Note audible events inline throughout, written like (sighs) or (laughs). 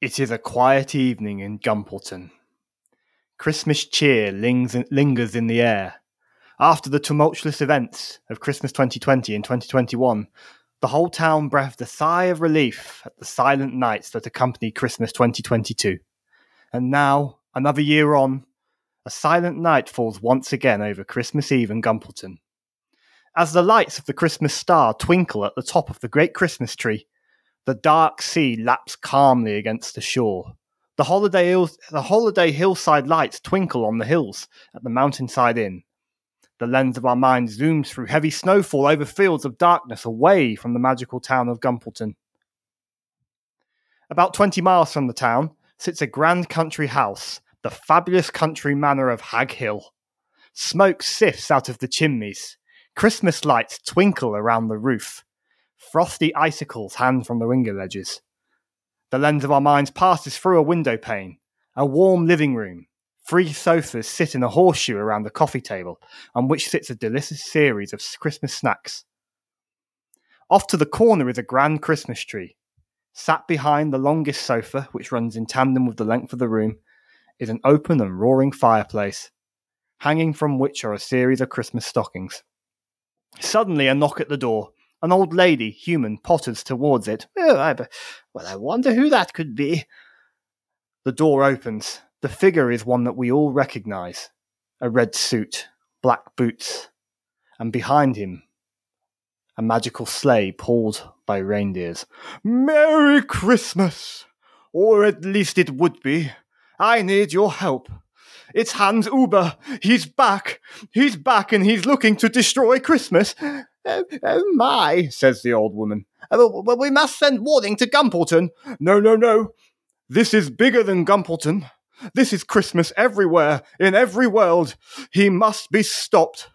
It is a quiet evening in Gumpleton. Christmas cheer lingers in the air. After the tumultuous events of Christmas 2020 and 2021, the whole town breathed a sigh of relief at the silent nights that accompanied Christmas 2022. And now, another year on, a silent night falls once again over Christmas Eve in Gumpleton. As the lights of the Christmas star twinkle at the top of the great Christmas tree, the dark sea laps calmly against the shore. The holiday, hills, the holiday hillside lights twinkle on the hills at the mountainside inn. The lens of our mind zooms through heavy snowfall over fields of darkness away from the magical town of Gumpleton. About 20 miles from the town sits a grand country house, the fabulous country manor of Hagg Hill. Smoke sifts out of the chimneys. Christmas lights twinkle around the roof. Frosty icicles hang from the window ledges. The lens of our minds passes through a window pane, a warm living room. Three sofas sit in a horseshoe around the coffee table, on which sits a delicious series of Christmas snacks. Off to the corner is a grand Christmas tree. Sat behind the longest sofa, which runs in tandem with the length of the room, is an open and roaring fireplace, hanging from which are a series of Christmas stockings. Suddenly, a knock at the door. An old lady, human, potters towards it. Oh, I, well, I wonder who that could be. The door opens. The figure is one that we all recognize a red suit, black boots, and behind him, a magical sleigh pulled by reindeers. Merry Christmas! Or at least it would be. I need your help. It's Hans Uber. He's back. He's back and he's looking to destroy Christmas. Oh, oh my, says the old woman. Oh, well, we must send warning to Gumpleton. No, no, no. This is bigger than Gumpleton. This is Christmas everywhere, in every world. He must be stopped.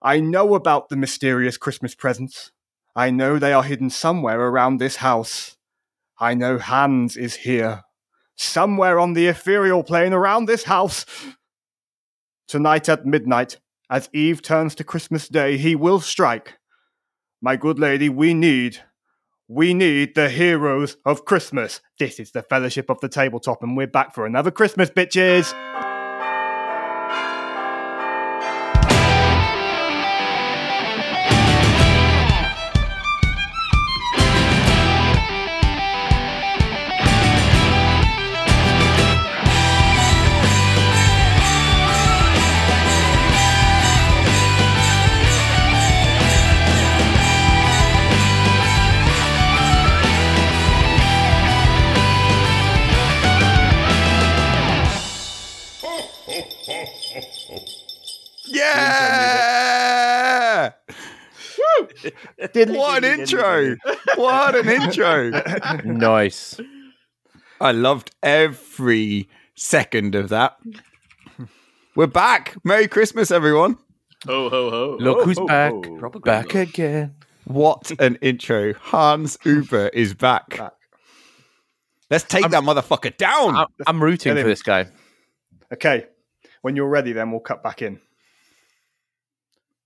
I know about the mysterious Christmas presents. I know they are hidden somewhere around this house. I know Hans is here somewhere on the ethereal plane around this house. Tonight at midnight, as Eve turns to Christmas Day, he will strike. My good lady, we need, we need the heroes of Christmas. This is the Fellowship of the Tabletop, and we're back for another Christmas, bitches! What an intro! (laughs) What an intro! nice. I loved every second of that. We're back. Merry Christmas, everyone. Ho ho ho! Look Ho, who's ho, back. ho. Back good. again. What an intro. Hans Uber is back. Back. Let's take that motherfucker down. I'm, I'm rooting for this guy. Okay, when you're ready, then we'll cut back in.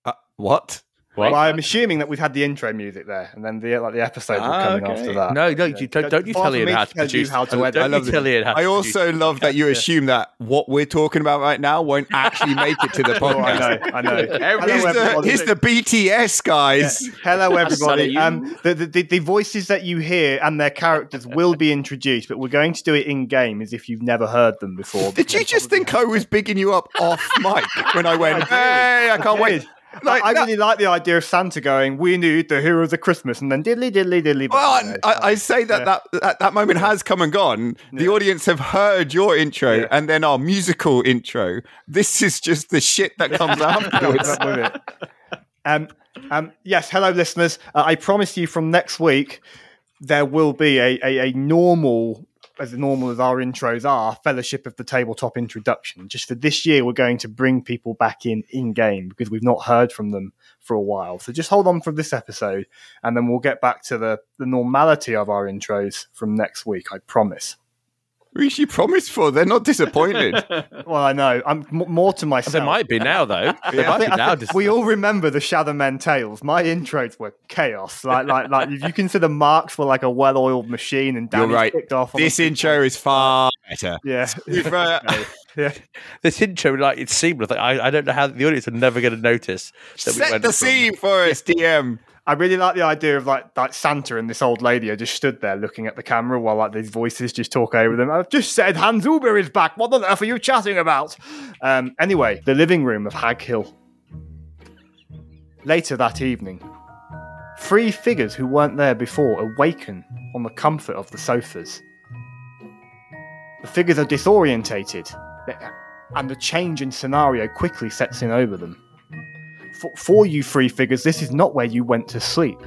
Uh, what? What? Well, I'm assuming that we've had the intro music there, and then the like the episodes will Ah, come in okay. after that. No, no, you don't, don't you tell from Ian how to to tell you produce. how to don't edit. I you love tell Ian how to I also produce. love that you assume that what we're talking about right now won't actually make it to the (laughs) Oh, I know, I know. Here's Hello, the, everybody. here's the BTS, guys. Hello, everybody. Um, the, the, the, the voices that you hear and their characters will be introduced, but we're going to do it in game as if you've never heard them before. Did you just think I was bigging you up off mic when I (laughs) went, I hey, I can't wait? Like, I that- really like the idea of Santa going, "We need the heroes of the Christmas," and then diddly diddly diddly. well, you know, I, I say that, yeah. that that that moment has come and gone. The Yeah. audience have heard your intro Yeah. and then our musical intro. This is just the shit that comes (laughs) afterwards. Up with it. Um, um, yes, hello, listeners. Uh, I promise you from next week there will be a, a, a normal, as normal as our intros are, Fellowship of the Tabletop introduction. Just for this year, we're going to bring people back in in game because we've not heard from them for a while. So just hold on for this episode, and then we'll get back to the, the normality of our intros from next week. I promise. Reese, you promised for. They're not disappointed. (laughs) Well, I know. I'm m- more to myself. There might be now, though. (laughs) There I might think- be now. think we all remember the Shadow Men tales. My intros were chaos. Like, like, like. If you consider Marks were like a well-oiled machine, and You're Danny's right. kicked off. On this intro is far better. Yeah. (laughs) You've, yeah. this intro, like it's seamless. Like, I, I don't know how the audience are never going to notice that we set went the from- scene for us, DM. I really like the idea of like like Santa and this old lady are just stood there looking at the camera while like these voices just talk over them. I've just said Hans Uber is back. What on earth are you chatting about? Um, anyway, the living room of Hagg Hill. Later that evening, three figures who weren't there before awaken on the comfort of the sofas. The figures are disorientated, and the change in scenario quickly sets in over them for, for you three figures, this is not where you went to sleep.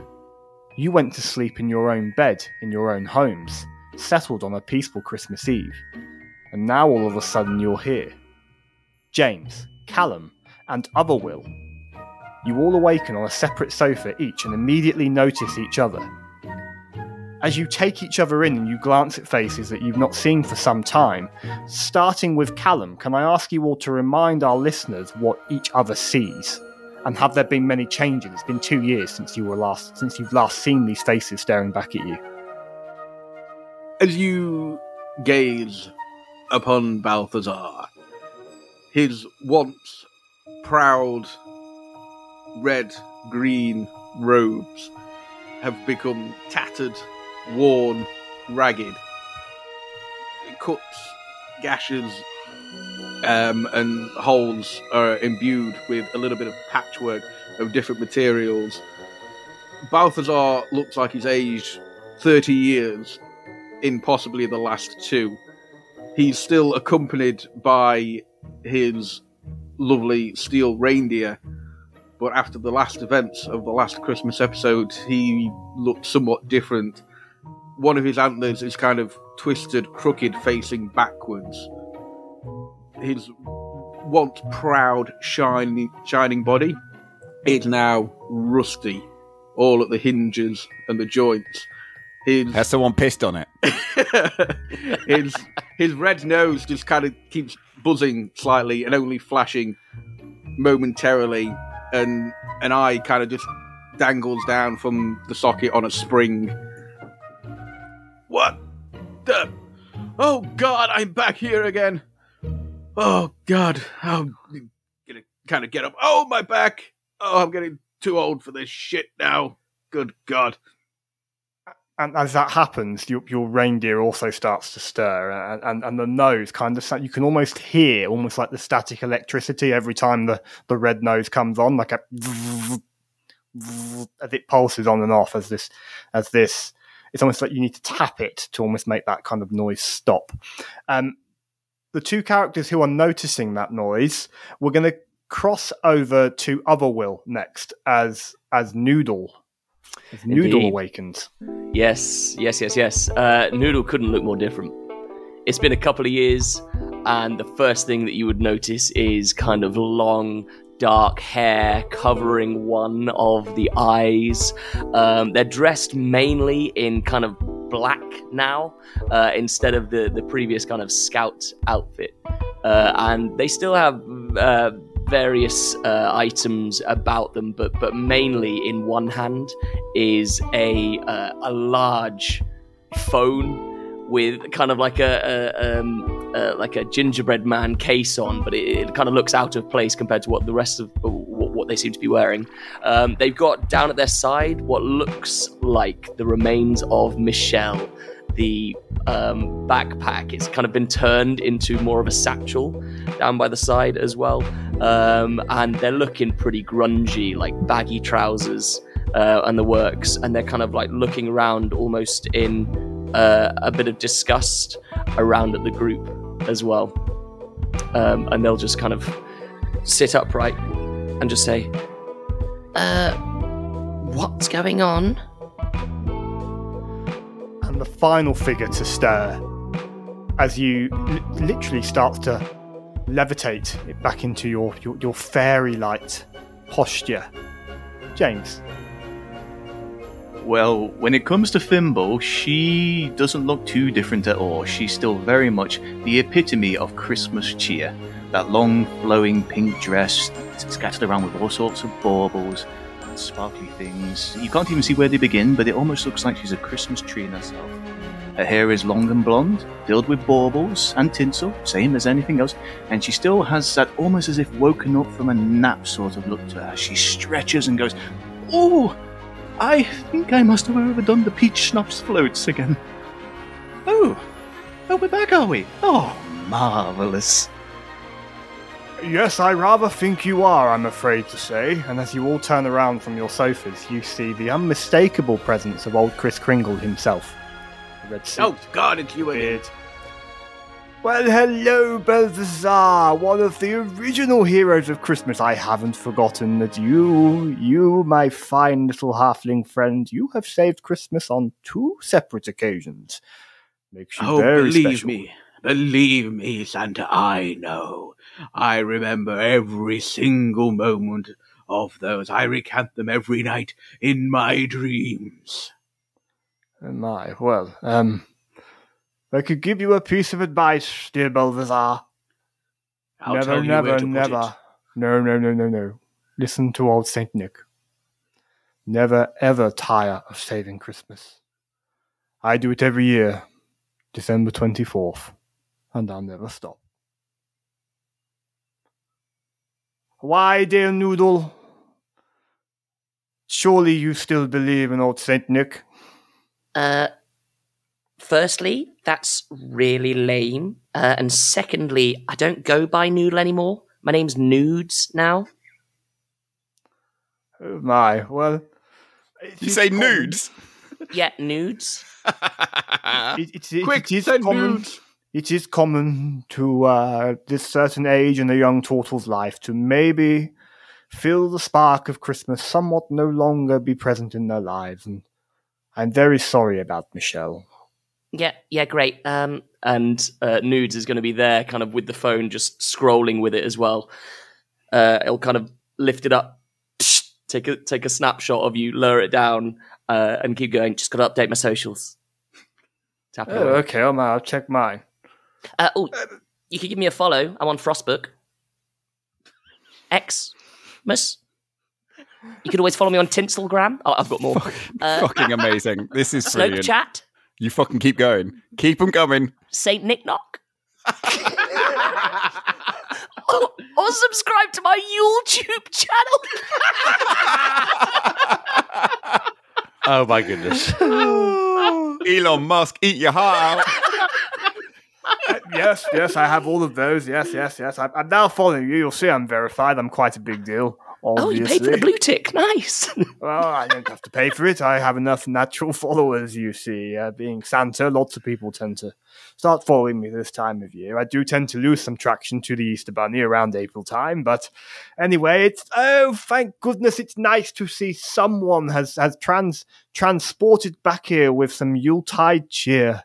You went to sleep in your own bed, in your own homes, settled on a peaceful Christmas Eve. And now all of a sudden you're here. James, Callum, and Other Will. You all awaken on a separate sofa each and immediately notice each other. As you take each other in and you glance at faces that you've not seen for some time, starting with Callum, can I ask you all to remind our listeners what each other sees? And have there been many changes? It's been two years since you were last since you've last seen these faces staring back at you. As you gaze upon Balthazar, his once proud red green robes have become tattered, worn, ragged. Cuts, gashes, um, and holes are imbued with a little bit of patchwork of different materials. Balthazar looks like he's aged 30 years in possibly the last two. He's still accompanied by his lovely steel reindeer, but after the last events of the last Christmas episode, he looked somewhat different. One of his antlers is kind of twisted, crooked, facing backwards. His once proud, shiny, shining body is now rusty, all at the hinges and the joints. His Has someone pissed on it? (laughs) his his red nose just kind of keeps buzzing slightly and only flashing momentarily, and an eye kind of just dangles down from the socket on a spring. What the? Oh God, I'm back here again. Oh God, I'm gonna kind of get up. Oh my back. Oh, I'm getting too old for this shit now. Good God. And as that happens, your, your reindeer also starts to stir, and, and, and the nose kind of you can almost hear almost like the static electricity every time the, the red nose comes on, like a (laughs) as it pulses on and off as this as this. It's almost like you need to tap it to almost make that kind of noise stop. Um, the two characters who are noticing that noise, we're going to cross over to Otherwill next as as Noodle. As Noodle Indeed. awakens. Yes, yes, yes, yes. Uh, Noodle couldn't look more different. It's been a couple of years, and the first thing that you would notice is kind of long, dark hair covering one of the eyes. Um, they're dressed mainly in kind of black now, uh, instead of the, the previous kind of scout outfit. Uh, and they still have uh, various uh, items about them, but but mainly in one hand is a uh, a large phone with kind of like a, a um, uh, like a gingerbread man case on, but it, it kind of looks out of place compared to what the rest of what, what they seem to be wearing. Um, they've got down at their side what looks like the remains of Michelle. The um, backpack it's kind of been turned into more of a satchel down by the side as well, um, and they're looking pretty grungy, like baggy trousers uh, and the works, and they're kind of like looking around almost in uh, a bit of disgust around at the group as well. Um, and they'll just kind of sit upright and just say, Uh, what's going on? and the final figure to stir as you li- literally start to levitate it back into your, your, your fairy light posture. James, Well, when it comes to Thimble, she doesn't look too different at all. She's still very much the epitome of Christmas cheer. That long, flowing pink dress, scattered around with all sorts of baubles and sparkly things. You can't even see where they begin, but it almost looks like she's a Christmas tree in herself. Her hair is long and blonde, filled with baubles and tinsel, same as anything else, and she still has that almost as if woken up from a nap sort of look to her. She stretches and goes, Oh, I think I must have overdone the peach schnapps floats again. Oh, oh, we're back, are we? Oh, marvellous. Yes, I rather think you are, I'm afraid to say. And as you all turn around from your sofas, you see the unmistakable presence of old Chris Kringle himself. The red suit, Oh, God, it's you again. beard. Well, hello, Balthazar, one of the original heroes of Christmas. I haven't forgotten that you, you, my fine little halfling friend, you have saved Christmas on two separate occasions. Makes you Oh, very believe special. me. Believe me, Santa, I know. I remember every single moment of those. I recount them every night in my dreams. My, well, um, I could give you a piece of advice, dear Balthazar. I'll never, tell you never, where to put never. it. No, no, no, no, no. Listen to old Saint Nick. Never, ever tire of saving Christmas. I do it every year, December 24th, and I'll never stop. Why, dear Noodle? Surely you still believe in old Saint Nick? Uh, firstly, that's really lame. Uh, and secondly, I don't go by Noodle anymore. My name's Nudes now. Oh my, well. You say common- nudes? (laughs) Yeah, Nudes. (laughs) It, it, it, Quick, it is send common. nudes. It is common to uh, this certain age in a young turtle's life to maybe feel the spark of Christmas somewhat no longer be present in their lives, and I'm very sorry about Michelle. Yeah, yeah, great. Um, and uh, Nudes is going to be there, kind of with the phone, just scrolling with it as well. Uh, it'll kind of lift it up, take a take a snapshot of you, lower it down, uh, and keep going. Just got to update my socials. Tap it Oh, away. okay, I'll, I'll check mine. uh, oh, you could give me a follow. I'm on Frostbook. Xmas. You could always follow me on Tinselgram. Oh, I've got more. Uh, Fucking amazing. This is brilliant. Snopechat. You fucking keep going. Keep them coming. Saint Nick Knock. or, or subscribe to my YouTube channel. Oh my goodness. (laughs) Elon Musk, eat your heart out. (laughs) Yes, yes, I have all of those. Yes, yes, yes. I, I'm now following you. You'll see I'm verified. I'm quite a big deal. Oh, you paid for the blue tick. Nice. (laughs) Well, I don't have to pay for it. I have enough natural (laughs) followers, you see. Uh, being Santa, lots of people tend to start following me this time of year. I do tend to lose some traction to the Easter Bunny around April time, but anyway, it's oh, thank goodness, it's nice to see someone has has trans transported back here with some Yuletide cheer.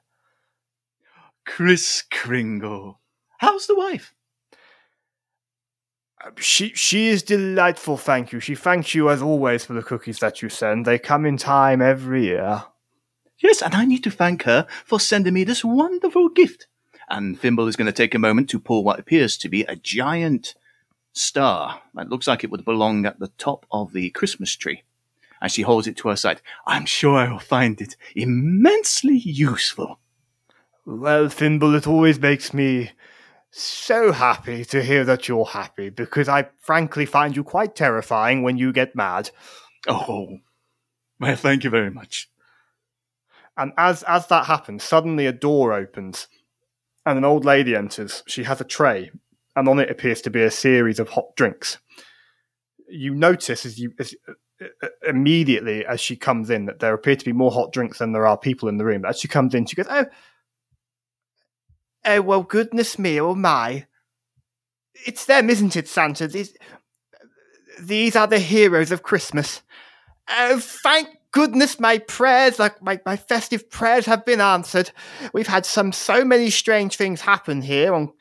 Chris Kringle. How's the wife? She she is delightful, thank you. She thanks you as always for the cookies that you send. They come in time every year. Yes, and I need to thank her for sending me this wonderful gift. And Thimble is going to take a moment to pull what appears to be a giant star. It looks like it would belong at the top of the Christmas tree. And she holds it to her side, I'm sure I will find it immensely useful. Well, Thimble, it always makes me so happy to hear that you're happy because I frankly find you quite terrifying when you get mad. Oh, well, thank you very much. And as as that happens, suddenly a door opens and an old lady enters. She has a tray, and on it appears to be a series of hot drinks. You notice as you as, uh, immediately as she comes in that there appear to be more hot drinks than there are people in the room. But as she comes in, she goes, "Oh, oh, well, goodness me, oh my! It's them, isn't it, Santa? These, these are the heroes of Christmas. Oh, thank goodness my prayers, like my, my festive prayers have been answered. We've had some so many strange things happen here on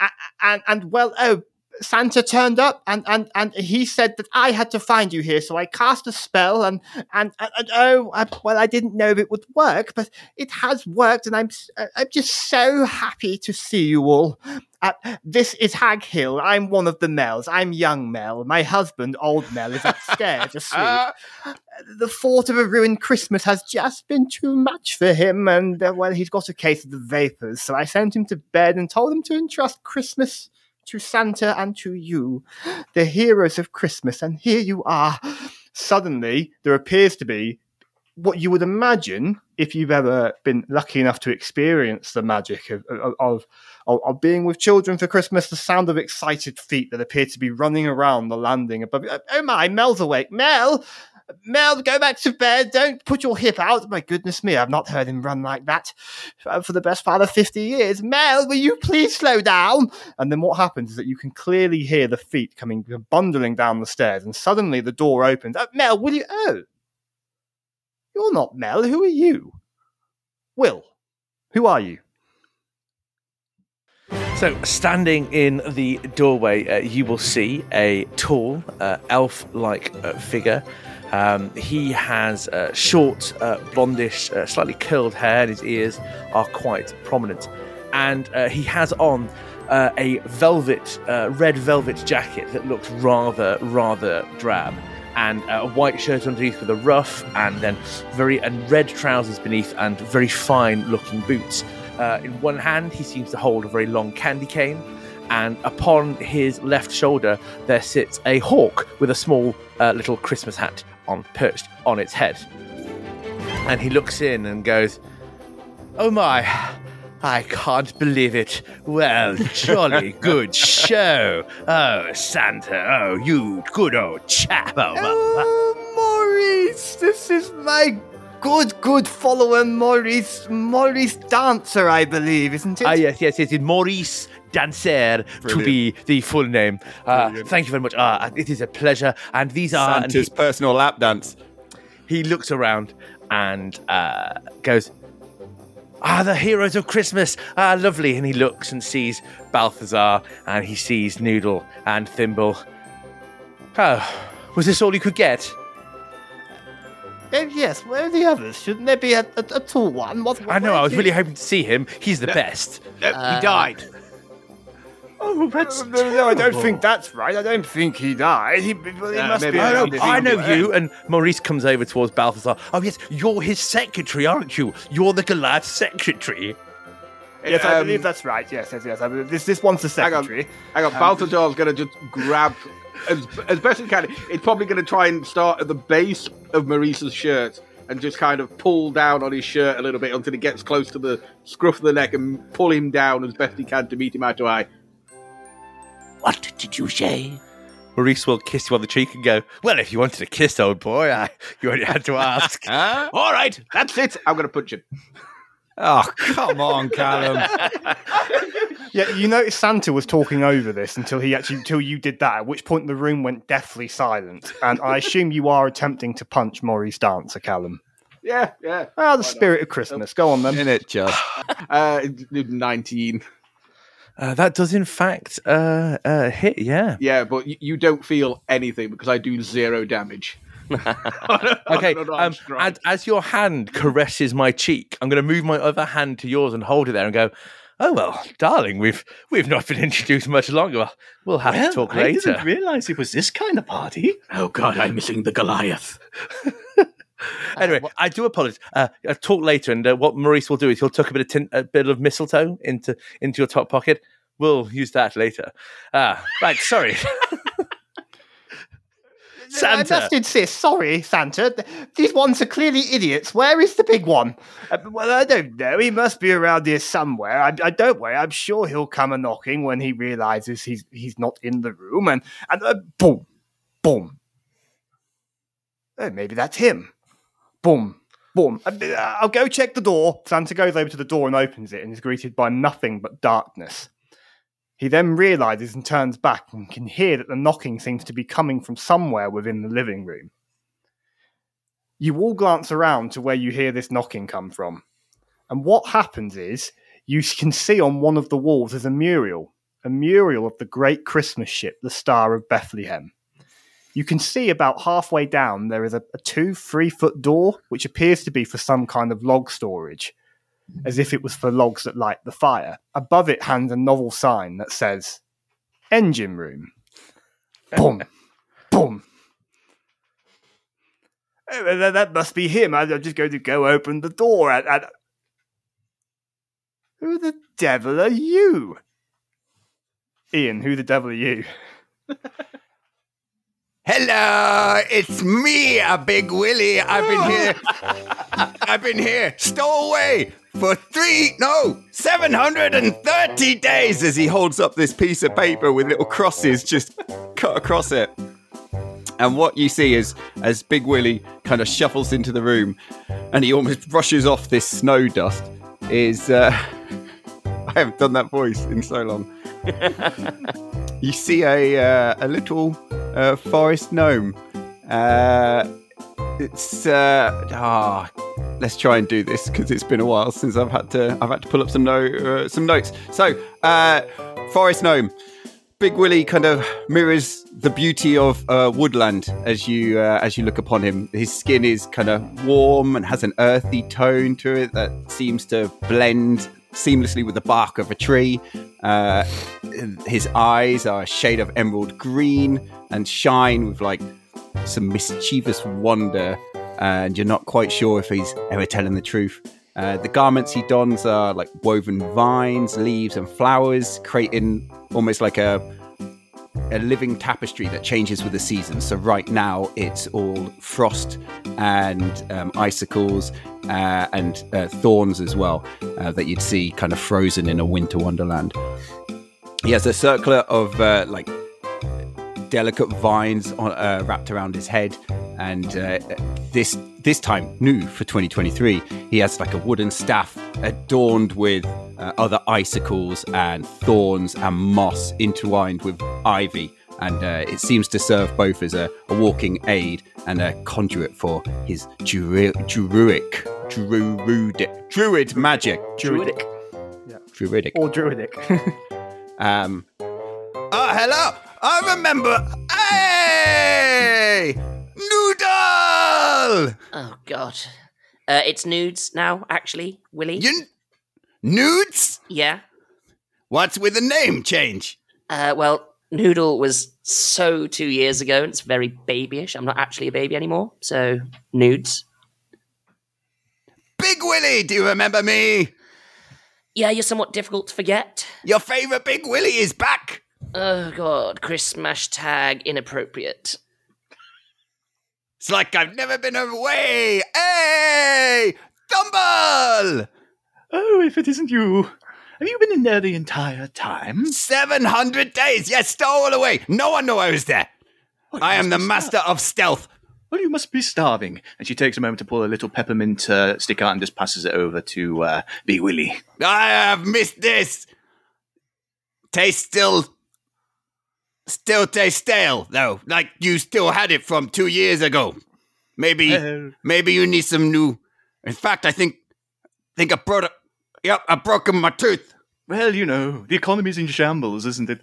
a- and and well oh Santa turned up and, and, and he said that I had to find you here. So I cast a spell and, and, and, and oh, I, well, I didn't know if it would work, but it has worked. And I'm, uh, I'm just so happy to see you all. Uh, this is Hagg Hill. I'm one of the Mels. I'm young Mel. My husband, old Mel, is upstairs asleep. (laughs) the thought of a ruined Christmas has just been too much for him, and uh, well, he's got a case of the vapors. So I sent him to bed and told him to entrust Christmas to Santa and to you, the heroes of Christmas. And here you are. Suddenly, there appears to be what you would imagine if you've ever been lucky enough to experience the magic of, of, of, of, being with children for Christmas, the sound of excited feet that appear to be running around the landing above you. Oh, oh my, Mel's awake. Mel! Mel, go back to bed. Don't put your hip out. My goodness me, I've not heard him run like that uh, for the best part of 50 years. Mel, will you please slow down? And then what happens is that you can clearly hear the feet coming bundling down the stairs, and suddenly the door opens. Uh, Mel, will you? Oh, you're not Mel. Who are you? Will, who are you? So, standing in the doorway, uh, you will see a tall, uh, elf like uh, figure. Um, he has uh, short, uh, blondish, uh, slightly curled hair, and his ears are quite prominent. And uh, he has on uh, a velvet, uh, red velvet jacket that looks rather, rather drab. And a white shirt underneath with a ruff, and then very and red trousers beneath, and very fine-looking boots. In one hand, he seems to hold a very long candy cane, and upon his left shoulder there sits a hawk with a small uh, little Christmas hat on perched on its head. And he looks in and goes, "Oh my, I can't believe it. Well, (laughs) jolly good show. Oh, Santa. Oh, you good old chap. Oh, Oh, Maurice, this is my good, good follower, Maurice. Maurice Dancer, I believe, isn't it? Ah, yes, yes, yes. Maurice Dancer to be the full name. Uh, thank you very much. Uh, it is a pleasure. And these are. and he- Santa's personal lap dance. he looks around and uh, goes, Ah, the heroes of Christmas. Ah, lovely. And he looks and sees Balthazar and he sees Noodle and Thimble. Oh, was this all you could get? Oh, yes, where are the others? Shouldn't there be a, a, a tall one? What, I know, I was where really hoping to see him. He's the best. No, he died. Oh, that's he? No, no, I don't think that's right. I don't think he died. He, he Yeah, must maybe be. I I know, around know, this I know you. And Maurice comes over towards Balthazar. Oh, yes, you're his secretary, aren't you? You're the Goliath secretary. Yes, I Um, believe that's right. Yes, yes, yes. I believe this this one's the Hang on. secretary. Hang on, Balthazar's going to just grab as, as best he can. It's probably going to try and start at the base of Maurice's shirt and just kind of pull down on his shirt a little bit until he gets close to the scruff of the neck and pull him down as best he can to meet him eye to eye. What did you say? Maurice will kiss you on the cheek and go, Well, if you wanted a kiss, old boy, I, you only had to ask. (laughs) Huh? All right, that's it. I'm going to punch him. Oh, come on, Callum. (laughs) Yeah, you noticed Santa was talking over this until he actually until you did that. At which point the room went deathly silent, and I assume you are attempting to punch Maurice Dancer, Callum. Yeah, yeah. Ah, the spirit of Christmas. Go on then. In it just. (sighs) Uh, 19. Uh, that does, in fact, uh, uh, hit, yeah. Yeah, but you, you don't feel anything because I do zero damage. (laughs) Okay, (laughs) um, and as your hand caresses my cheek, I'm going to move my other hand to yours and hold it there and go, "Oh well, darling, we've we've not been (laughs) introduced much longer. Well, We'll have Well, to talk I later." didn't realize it was this kind of party. oh god, I'm missing the Goliath. Anyway, I do apologize. Uh, I'll talk later, and uh, what Maurice will do is he'll tuck a bit of tin- a bit of mistletoe into into your top pocket. We'll use that later. Ah, right. Sorry. (laughs) (laughs) I Santa. must insist. Sorry, Santa. These ones are clearly idiots. Where is the big one? Uh, well, I don't know. He must be around here somewhere. I, I don't worry. I'm sure he'll come a knocking when he realizes he's he's not in the room. And and uh, boom, boom. Oh, maybe that's him. Boom, boom. Uh, I'll go check the door. Santa goes over to the door and opens it, and is greeted by nothing but darkness. He then realizes and turns back and can hear that the knocking seems to be coming from somewhere within the living room. You all glance around to where you hear this knocking come from. And what happens is you can see on one of the walls is a mural, a mural of the great Christmas ship, the Star of Bethlehem. You can see about halfway down there is a, a two, three foot door, which appears to be for some kind of log storage, as if it was for logs that light the fire. Above it hangs a novel sign that says, Engine Room. Boom, (laughs) boom. Oh, that, must be him. I'm just going to go open the door and. and... Who the devil are you? Ian, who the devil are you? (laughs) Hello, it's me, a big Willie. I've been (laughs) here. I've been here, stowaway for three, no, 730 days as he holds up this piece of paper with little crosses just cut across it. And what you see is as Big Willie kind of shuffles into the room and he almost brushes off this snow dust is uh, (laughs) I haven't done that voice in so long. (laughs) you see a uh, a little uh, forest gnome. Uh, it's uh, ah. let's try and do this because it's been a while since I've had to I've had to pull up some no uh, some notes. So, uh, forest gnome. Big Willie kind of mirrors the beauty of uh, woodland as you uh, as you look upon him. His skin is kind of warm and has an earthy tone to it that seems to blend seamlessly with the bark of a tree. Uh, his eyes are a shade of emerald green and shine with like some mischievous wonder, and you're not quite sure if he's ever telling the truth. Uh, the garments he dons are like woven vines, leaves, and flowers, creating almost like a a living tapestry that changes with the seasons. So right now it's all frost and um, icicles uh, and uh, thorns as well uh, that you'd see kind of frozen in a winter wonderland. He has a circlet of uh, like delicate vines on, uh, wrapped around his head, and uh, this this time new for 2023, he has like a wooden staff adorned with uh, other icicles and thorns and moss intertwined with ivy. And uh, it seems to serve both as a, a walking aid and a conduit for his druid, druidic, druidic, druid magic. Druidic. Druidic. Or druidic. (laughs) Um. Oh, hello! I remember. Hey! Noodle! Oh God. Uh, it's nudes now, actually, Willie. You. Nudes? Yeah. What's with the name change? Uh, well, Noodle was so two years ago, and it's very babyish. I'm not actually a baby anymore, so nudes. Big Willie, do you remember me? Yeah, you're somewhat difficult to forget. Your favorite Big Willie is back! Oh God, Chris smash tag inappropriate. It's like I've never been away! Hey! Dumble! Oh, if it isn't you. Have you been in there the entire time? 700 days! Yes, stole away! No one knew I was there! You I am the be master of stealth! Well, you must be starving. And she takes a moment to pull a little peppermint uh, stick out and just passes it over to uh, Big Willie. I have missed this. Taste still, still taste stale though. Like you still had it from two years ago. Maybe, Well- maybe you need some new. In fact, I think, think I brought. A, yep, I broken my tooth. Well, you know, the economy's in shambles, isn't it?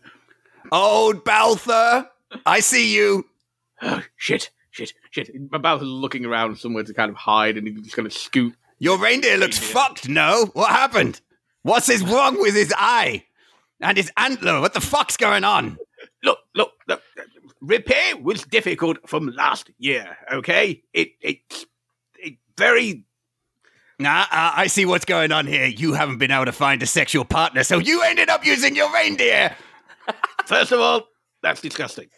Old Balthur, I see you. Oh, (sighs) shit, shit, shit. My looking around somewhere to kind of hide, and he's just going to scoot. Your reindeer looks fucked. No, what happened? What's is wrong with his eye and his antler? What the fuck's going on? Look, look. Repair was difficult from last year. Okay, it it's it very Nah, uh, I see what's going on here. You haven't been able to find a sexual partner, so you ended up using your reindeer. (laughs) First of all, that's disgusting.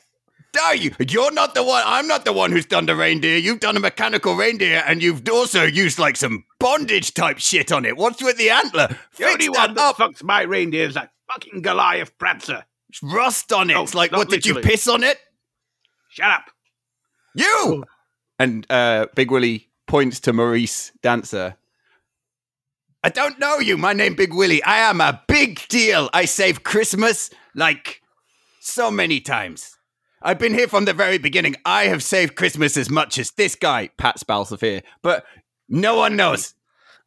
Are you? You're not the one. I'm not the one who's done the reindeer. You've done a mechanical reindeer, and you've also used like some bondage type shit on it. What's with the antler? The Fix only that one that up. fucks my reindeer is that fucking Goliath Prancer. It's rust on it. No, it's like, not what did you piss on it? Shut up. You. And uh, Big Willie points to Maurice Dancer. I don't know you. My name Big Willie. I am a big deal. I save Christmas like so many times. I've been here from the very beginning. I have saved Christmas as much as this guy, Pat Spalsafir, but no one knows.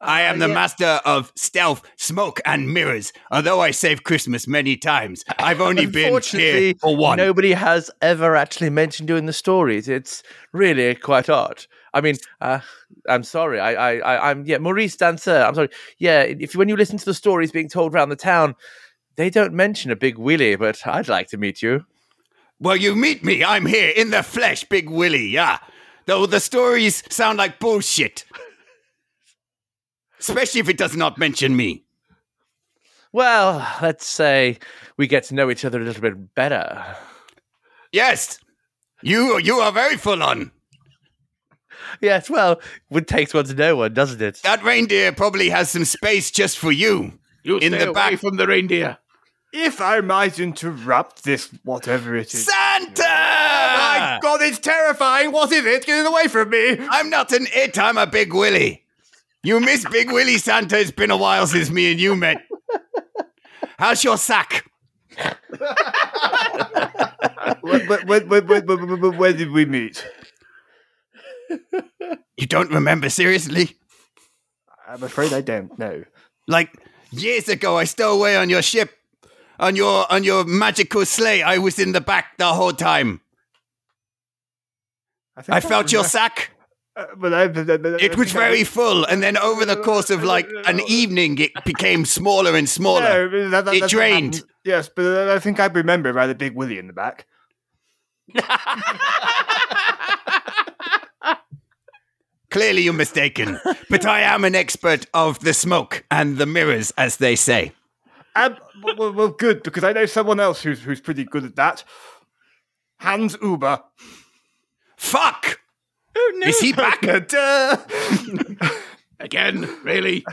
I am Uh, the yeah. master of stealth, smoke, and mirrors. Although I saved Christmas many times, I've only been here for one. Nobody has ever actually mentioned you in the stories. It's really quite odd. I mean, uh, I'm sorry. I, I, I, I'm yeah, Maurice Dancer. I'm sorry. Yeah, if when you listen to the stories being told around the town, they don't mention a big Willie. But I'd like to meet you. Well, you meet me. I'm here in the flesh, Big Willie. Yeah. Though the stories sound like bullshit. Especially if it does not mention me. Well, let's say we get to know each other a little bit better. Yes. You you are very full on. Yes, well, it takes one to know one, doesn't it? That reindeer probably has some space just for you. You In stay the away back. from the reindeer. If I might interrupt this, whatever it is. Santa! My God, it's terrifying! What is it? Get it away from me! I'm not an it, I'm a Big Willie. You miss Big Willie Santa. It's been a while since me and you met. How's your sack? when, when, when, when, when, when, when did we meet? You don't remember, seriously? I'm afraid I don't know. Like years ago, I stole away on your ship, on your on your magical sleigh. I was in the back the whole time. think I felt your sack. It was very full, and then over the course of like an evening, it became (laughs) smaller and smaller. No, that, that, It drained. Yes, but I think I remember the big Willie in the back. (laughs) Clearly, you're mistaken. but I am an expert of the smoke and the mirrors, as they say. Um, well, well, well, good because I know someone else who's who's pretty good at that. Hans Uber. Fuck! Is he back? (laughs) (laughs) Again, really?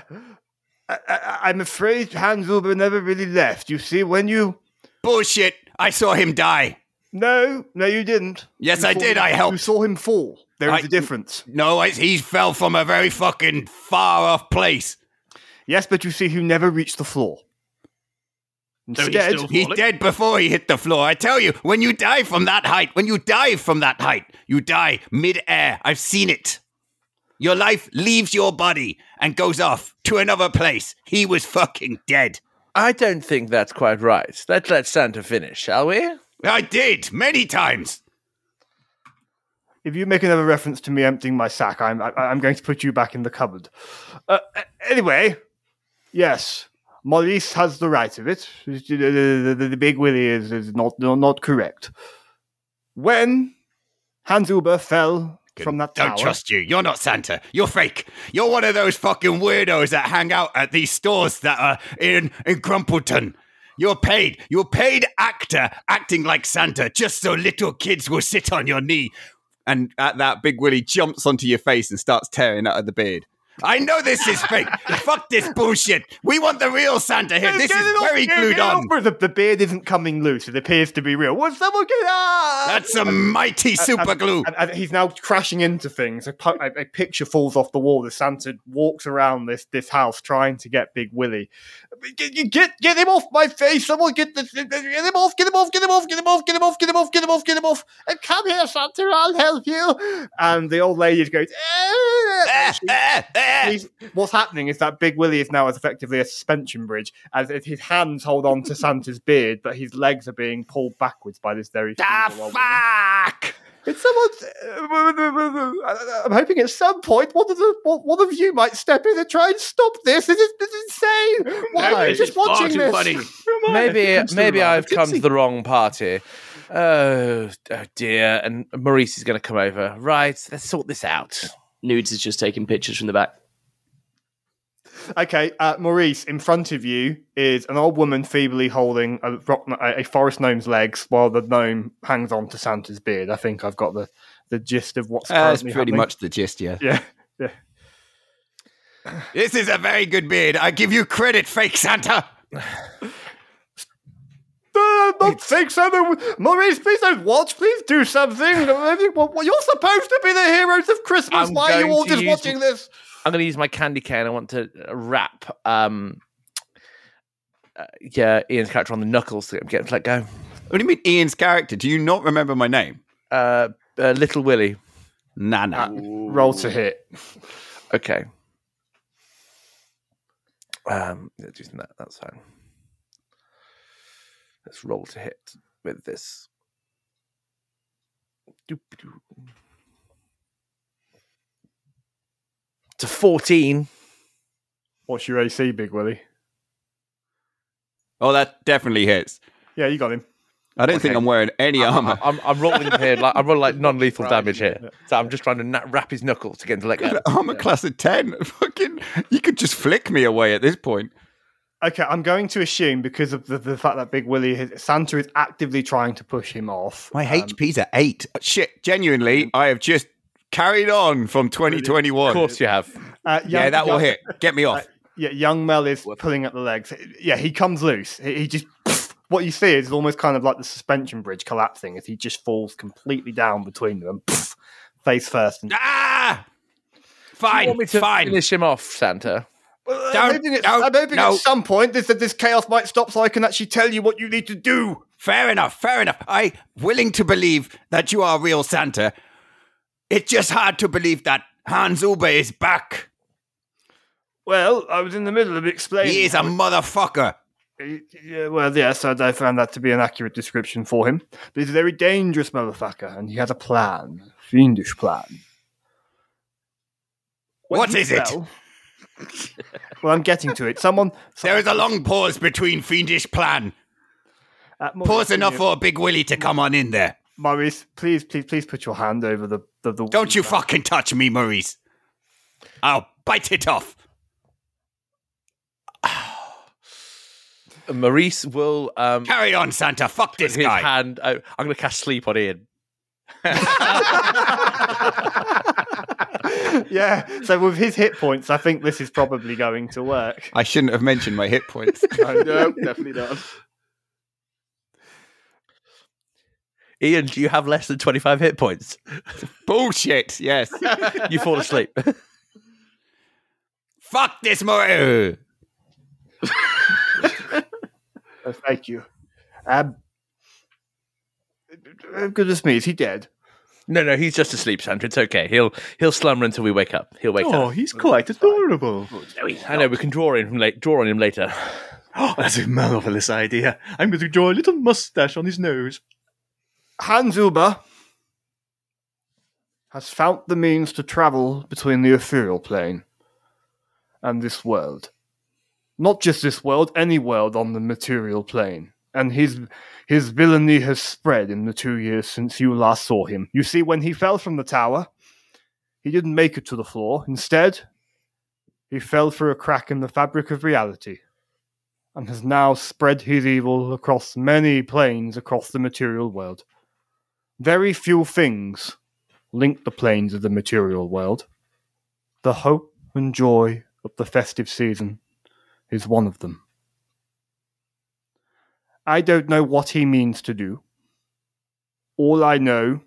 I, I, I'm afraid Hans Uber never really left. You see, when you Bullshit! I saw him die. no, no, you didn't. Yes, You I did. him- I helped. You saw him fall. there There is a difference. No, I, he fell from a very fucking far off place. Yes, but you see, he never reached the floor. So he's Instead, He's dead before he hit the floor. I tell you, when you dive from that height, when you dive from that height, you die mid-air. I've seen it. Your life leaves your body and goes off to another place. He was fucking dead. I don't think that's quite right. Let's let Santa finish, shall we? I did many times. if you make another reference to me emptying my sack, I'm I, I'm going to put you back in the cupboard. Uh, anyway, yes, Maurice has the right of it. The, the- the- big Willie is, is not, not correct. When Hans Uber fell from that Don't tower, trust you. You're not Santa. You're fake. You're one of those fucking weirdos that hang out at these stores that are in, in Grumpleton. You're paid. You're paid actor acting like Santa just so little kids will sit on your knee. And at that, Big Willie jumps onto your face and starts tearing out of the beard. I know this is fake. Fuck this bullshit. We want the real Santa here. This is very glued on. The, the beard isn't coming loose. It appears to be real. Will someone get ah! That's some mighty super glue. He's now crashing into things. A, a, a picture falls off the wall as Santa walks around this, this house trying to get Big Willie. Get, get get him off my face! Someone get this! Get him off! Get him off! Get him off! Get him off! Get him off! Get him off! Get him off! Get him off! And come here, Santa! I'll help you. And the old lady goes. "Eh." Eh, eh, eh. He's- what's happening is that Big Willie is now as effectively a suspension bridge, as if his hands hold on to (laughs) Santa's beard, but his legs are being pulled backwards by this very. Feeble fuck! It's someone. I'm hoping at some point one of the one of you might step in and try and stop this. This is, this is insane. Why No, are you just watching too this? funny. Maybe maybe I've come to the wrong party. Oh, oh dear. And Maurice is going to come over. Right, let's sort this out. Nudes is just taking pictures from the back. Okay, uh, Maurice, in front of you is an old woman feebly holding a, rock, a, a forest gnome's legs, while the gnome hangs on to Santa's beard. I think I've got the, the gist of what's Uh, That's pretty happening. much the gist, yeah. Yeah, yeah. This is a very good beard. I give you credit, fake Santa. (laughs) Uh, not think so. Maurice, please don't watch. Please do something. I think- well, You're supposed to be the heroes of Christmas. I'm Why are you all just use- watching this? I'm going to use my candy cane. I want to uh, wrap um, uh, yeah, Ian's character on the knuckles to get him to let go. What do you mean, Ian's character? Do you not remember my name? Uh, uh, Little Willie. Nah, nah. Roll to hit. Okay. Um, yeah, using that, that's fine. Let's roll to hit with this. Doop-doo. To 14. What's your AC, Big Willie? Oh, that definitely hits. Yeah, you got him. I don't think I'm wearing any armor. I'm, I'm rolling here, like, I'm rolling like non lethal damage here. So I'm just trying to na- wrap his knuckles to get into like let go. armor class of 10. (laughs) Fucking, you could just flick me away at this point. Okay, I'm going to assume because of the, the fact that Big Willie, has, Santa is actively trying to push him off. My Um, HP's at 8. Shit, genuinely, I have just carried on from 2021. Of course you have. uh, Yeah, young- that will hit. Get me off. Yeah, young Mel is pulling at the legs. Yeah, he comes loose. He, he just (laughs) what you see is almost kind of like the suspension bridge collapsing as he just falls completely down between them, and (laughs) face first. And Ah! Do you Fine, want me to fine. finish him off, Santa? Well, I'm hoping, don't- I'm hoping no. at some point this this chaos might stop, so I can actually tell you what you need to do. Fair enough, fair enough. I willing to believe that you are real Santa. It's just hard to believe that Hans Uber is back. Well, I was in the middle of explaining. He is a motherfucker. Yeah, well, yes, I, found that to be an accurate description for him. But he's a very dangerous motherfucker, and he has a plan, fiendish plan. When What he it? Fell- well, I'm getting to it. Someone, There is a long pause between fiendish plan. uh, Maurice, Pause enough you- for a big Willie to come on in there. Maurice. Please, please, please put your hand over the the. the Don't you fucking touch me, Maurice. I'll bite it off. Maurice will um, Carry on, Santa. Fuck this his guy. hand. I'm going to cast sleep on Ian. (laughs) yeah. So with his hit points, I think this is probably going to work. I shouldn't have mentioned my hit points. (laughs) no, definitely not. Ian, do you have less than 25 hit points? Bullshit. Yes. (laughs) You fall asleep. Fuck this, Maurice. Uh, thank you. Um, goodness me, is he dead? no, no, he's just asleep, Sandra. It's okay. He'll he'll slumber until we wake up. He'll wake oh, up. Oh, he's quite adorable. I know we can draw in from late, draw on him later. (gasps) Oh, that's a marvelous idea. I'm going to draw a little mustache on his nose. Hans Uber has found the means to travel between the ethereal plane and this world. Not just this world, any world on the material plane. And his his villainy has spread in the two years since you last saw him. You see, when he fell from the tower, he didn't make it to the floor. Instead, he fell through a crack in the fabric of reality and has now spread his evil across many planes across the material world. Very few things link the planes of the material world. The hope and joy of the festive season is one of them. I don't know what he means to do. All I know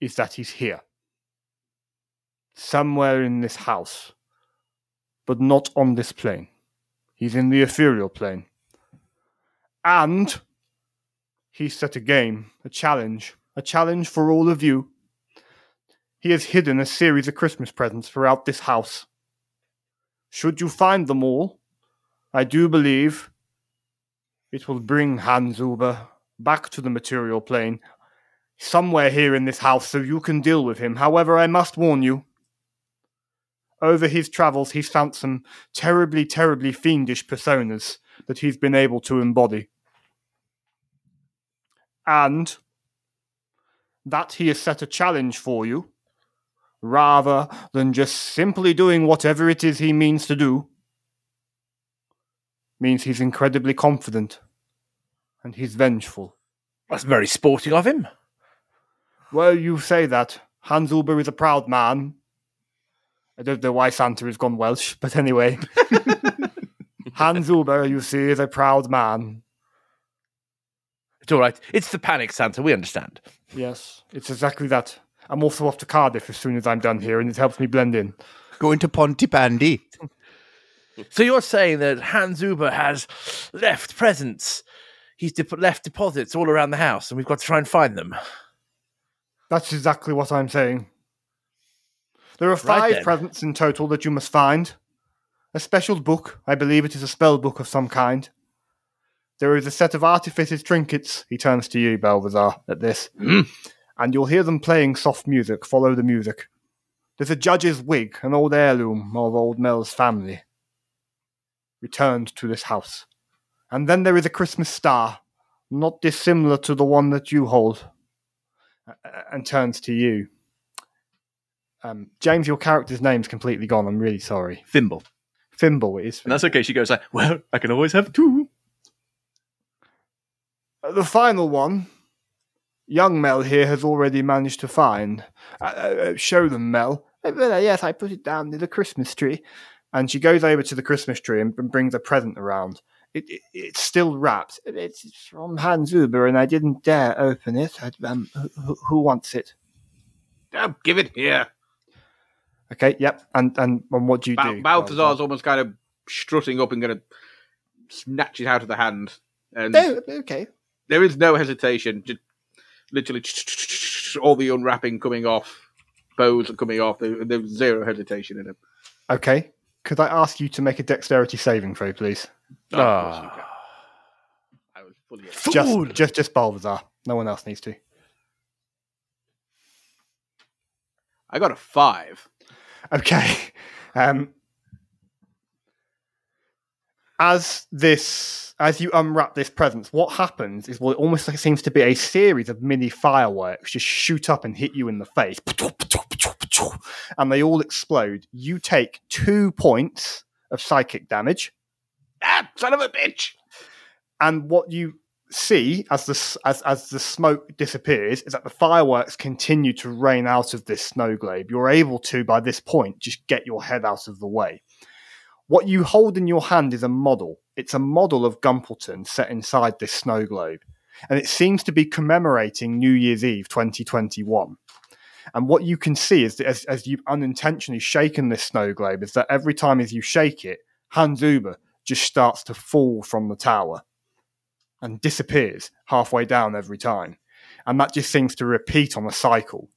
is that he's here. Somewhere in this house. But not on this plane. He's in the ethereal plane. And he set a game, a challenge, a challenge for all of you. He has hidden a series of Christmas presents throughout this house. Should you find them all, I do believe it will bring Hans Uber back to the material plane, somewhere here in this house, so you can deal with him. However, I must warn you. Over his travels, he's found some terribly, terribly fiendish personas that he's been able to embody and that he has set a challenge for you, rather than just simply doing whatever it is he means to do, means he's incredibly confident and he's vengeful. That's very sporting of him. Well, you say that. Hans Ulber is a proud man. I don't know why Santa has gone Welsh, (laughs) but anyway. (laughs) Hans Ulber, you see, is a proud man. It's all right. It's the panic, Santa. We understand. Yes, it's exactly that. I'm also off to Cardiff as soon as I'm done here, and it helps me blend in. Going to Pontypandy. (laughs) So you're saying that Hans Uber has left presents. He's de- left deposits all around the house, and we've got to try and find them. That's exactly what I'm saying. There are five then. presents in total that you must find, A special book. I believe it is a spell book of some kind. There is a set of artificer's trinkets. He turns to you, Balthazar, at this. Hmm. And you'll hear them playing soft music. Follow the music. There's a judge's wig, an old heirloom of old Mel's family. Returned to this house. And then there is a Christmas star, not dissimilar to the one that you hold. Uh, And turns to you. Um, James, your character's name's completely gone. I'm really sorry. Thimble. Thimble it is. And that's okay. She goes like, well, I can always have two. Uh, The final one, young Mel here has already managed to find. Uh, uh, show them, Mel. "Uh, yes, I put it down near the Christmas tree. And she goes over to the Christmas tree and, and brings a present around. It, it, it's still wrapped. It's from Hans Uber, and I didn't dare open it. I, um, who, who wants it? Oh, give it here. Okay, yep. And and, and what do you Ba- do? Balthazar's almost kind of strutting up and going to snatch it out of the hand. And Oh, okay. there is no hesitation. Just literally all the unwrapping coming off, bows are coming off. There, there's zero hesitation in it. Okay. Could I ask you to make a dexterity saving throw, please? Ah. I was fully. Just, just, just Balthazar. No one else needs to. I got a five. Okay. (laughs) Um, as this, as you unwrap this present, what happens is well, it almost like seems to be a series of mini fireworks just shoot up and hit you in the face, and they all explode. You take two points of psychic damage. Ah, son of a bitch! and what you see as the as as the smoke disappears is that the fireworks continue to rain out of this snow globe. You're able to, by this point, just get your head out of the way. What you hold in your hand is a model. It's a model of Gumpleton set inside this snow globe, and it seems to be commemorating New Year's Eve 2021. And what you can see is that as, as you've unintentionally shaken this snow globe, is that every time as you shake it, Hans Uber just starts to fall from the tower and disappears halfway down every time. And that just seems to repeat on a cycle.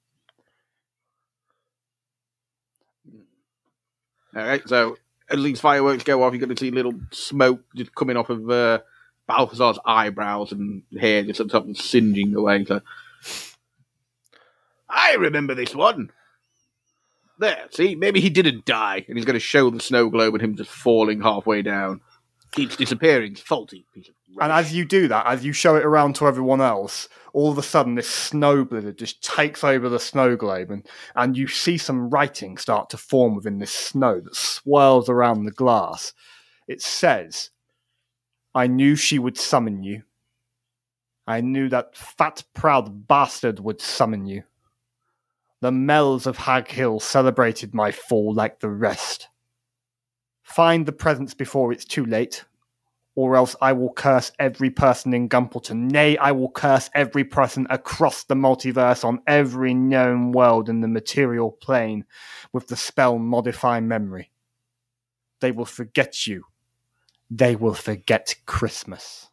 All right, so as least fireworks go off, you're going to see little smoke just coming off of uh, Balthazar's eyebrows and hair just of singeing away. So, I remember this one. There, see, maybe he didn't die, and he's going to show the snow globe and him just falling halfway down. Keeps disappearing. Faulty piece of. rubbish. And as you do that, as you show it around to everyone else, all of a sudden this snow blizzard just takes over the snow globe, and, and you see some writing start to form within this snow that swirls around the glass. It says, I knew she would summon you. I knew that fat, proud bastard would summon you. The Mells of Hagg Hill celebrated my fall like the rest. Find the presents before it's too late, or else I will curse every person in Gumpleton. Nay, I will curse every person across the multiverse on every known world in the material plane with the spell Modify Memory. They will forget you. They will forget Christmas.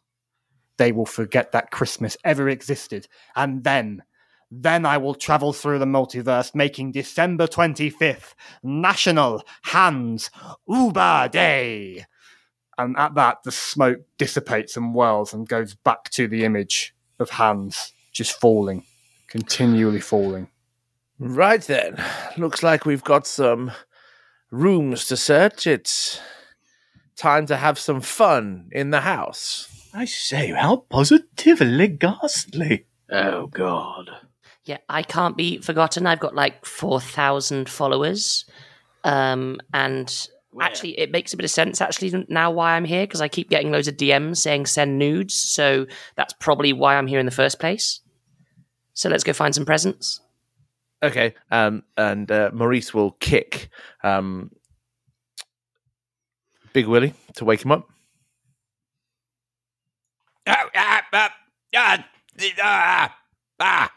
They will forget that Christmas ever existed. And then, then I will travel through the multiverse, making December 25th National Hans Uber Day and at that the smoke dissipates and whirls and goes back to the image of Hans just falling continually falling Right then. Looks like we've got some rooms to search. It's time to have some fun in the house. I say, how positively ghastly. oh God! Yeah, I can't be forgotten. I've got like 4,000 followers. Um, and actually, it makes a bit of sense actually now why I'm here because I keep getting loads of DMs saying send nudes. So that's probably why I'm here in the first place. So let's go find some presents. Okay. Um, and uh, Maurice will kick um, Big Willie to wake him up. Ah, ah, ah, ah, ah, ah,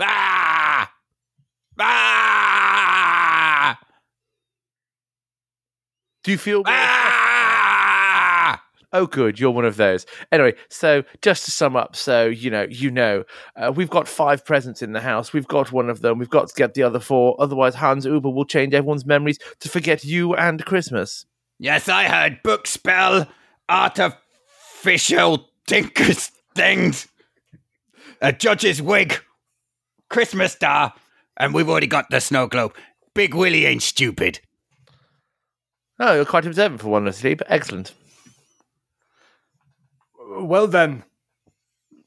ah, ah, Do you feel? ah. Oh, good. You're one of those. Anyway, so just to sum up, so you know, you know, uh, we've got five presents in the house. We've got one of them. We've got to get the other four. Otherwise, Hans Uber will change everyone's memories to forget you and Christmas. Yes, I heard book spell, artificial tinkers things, a judge's wig, Christmas star, and we've already got the snow globe. Big Willie ain't stupid. Oh, you're quite observant for one asleep. Excellent. Well then,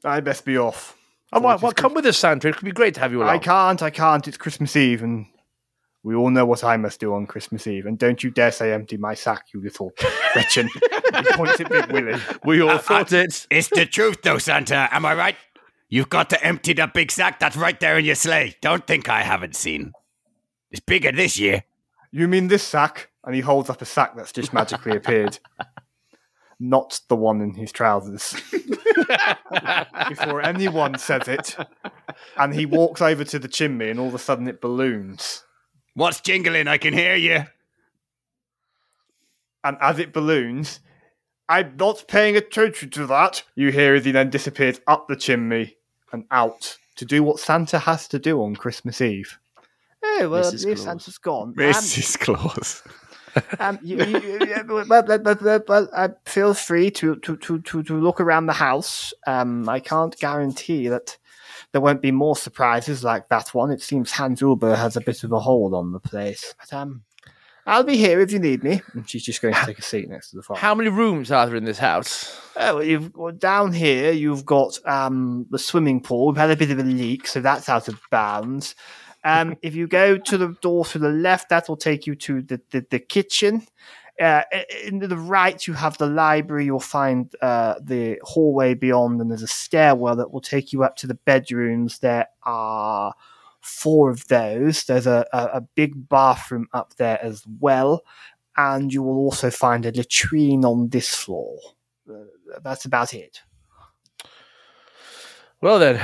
I best be off. Oh, well, Thought well, come with us, Santa. It could be great to have you along. I can't, I can't. It's Christmas Eve, and we all know what I must do on Christmas Eve. And don't you dare say empty my sack, you little wretched. (laughs) he points at Big Willie. We all Uh, thought it. It's the truth, though, Santa. Am I right? You've got to empty that big sack that's right there in your sleigh. Don't think I haven't seen. It's bigger this year. You mean this sack? And he holds up a sack that's just magically appeared. (laughs) Not the one in his trousers. (laughs) Before anyone says it. And he walks over to the chimney, and all of a sudden it balloons. What's jingling? I can hear you. And as it balloons, I'm not paying attention to that. You hear as he then disappears up the chimney and out to do what Santa has to do on Christmas Eve. Oh, well, Mrs. Claus. Santa's gone. Um, Mrs. Claus. (laughs) um, you, you, you, well, well, well, uh, feel free to, to, to, to, to look around the house. Um, I can't guarantee that there won't be more surprises like that one. It seems Hans Ulber has a bit of a hold on the place. But um, I'll be here if you need me. And she's just going to take a seat next to the fire. How many rooms are there in this house? Oh, well, you've well, down here. You've got um, the swimming pool. We've had a bit of a leak, so that's out of bounds. Um, (laughs) if you go to the door to the left, that will take you to the the, the kitchen. Uh, i- in the right, you have the library. You'll find uh, the hallway beyond, and there's a stairwell that will take you up to the bedrooms. There are four of those. There's a, a, a big bathroom up there as well, and you will also find a latrine on this floor. Uh, that's about it. Well then,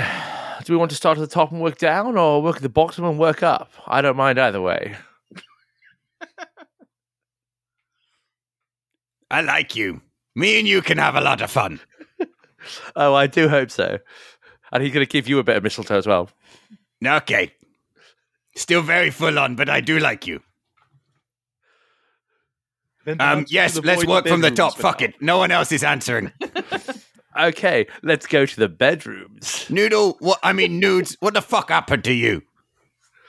do we want to start at the top and work down, or work at the bottom and work up? I don't mind either way. (laughs) I like you. Me and you can have a lot of fun. (laughs) Oh, I do hope so. And he's going to give you a bit of mistletoe as well. Okay. Still very full on, but I do like you. Um, yes, let's work from the top. Fuck it. No one else is answering. (laughs) Okay, let's go to the bedrooms. Noodle, what? I mean, nudes. What the fuck happened to you?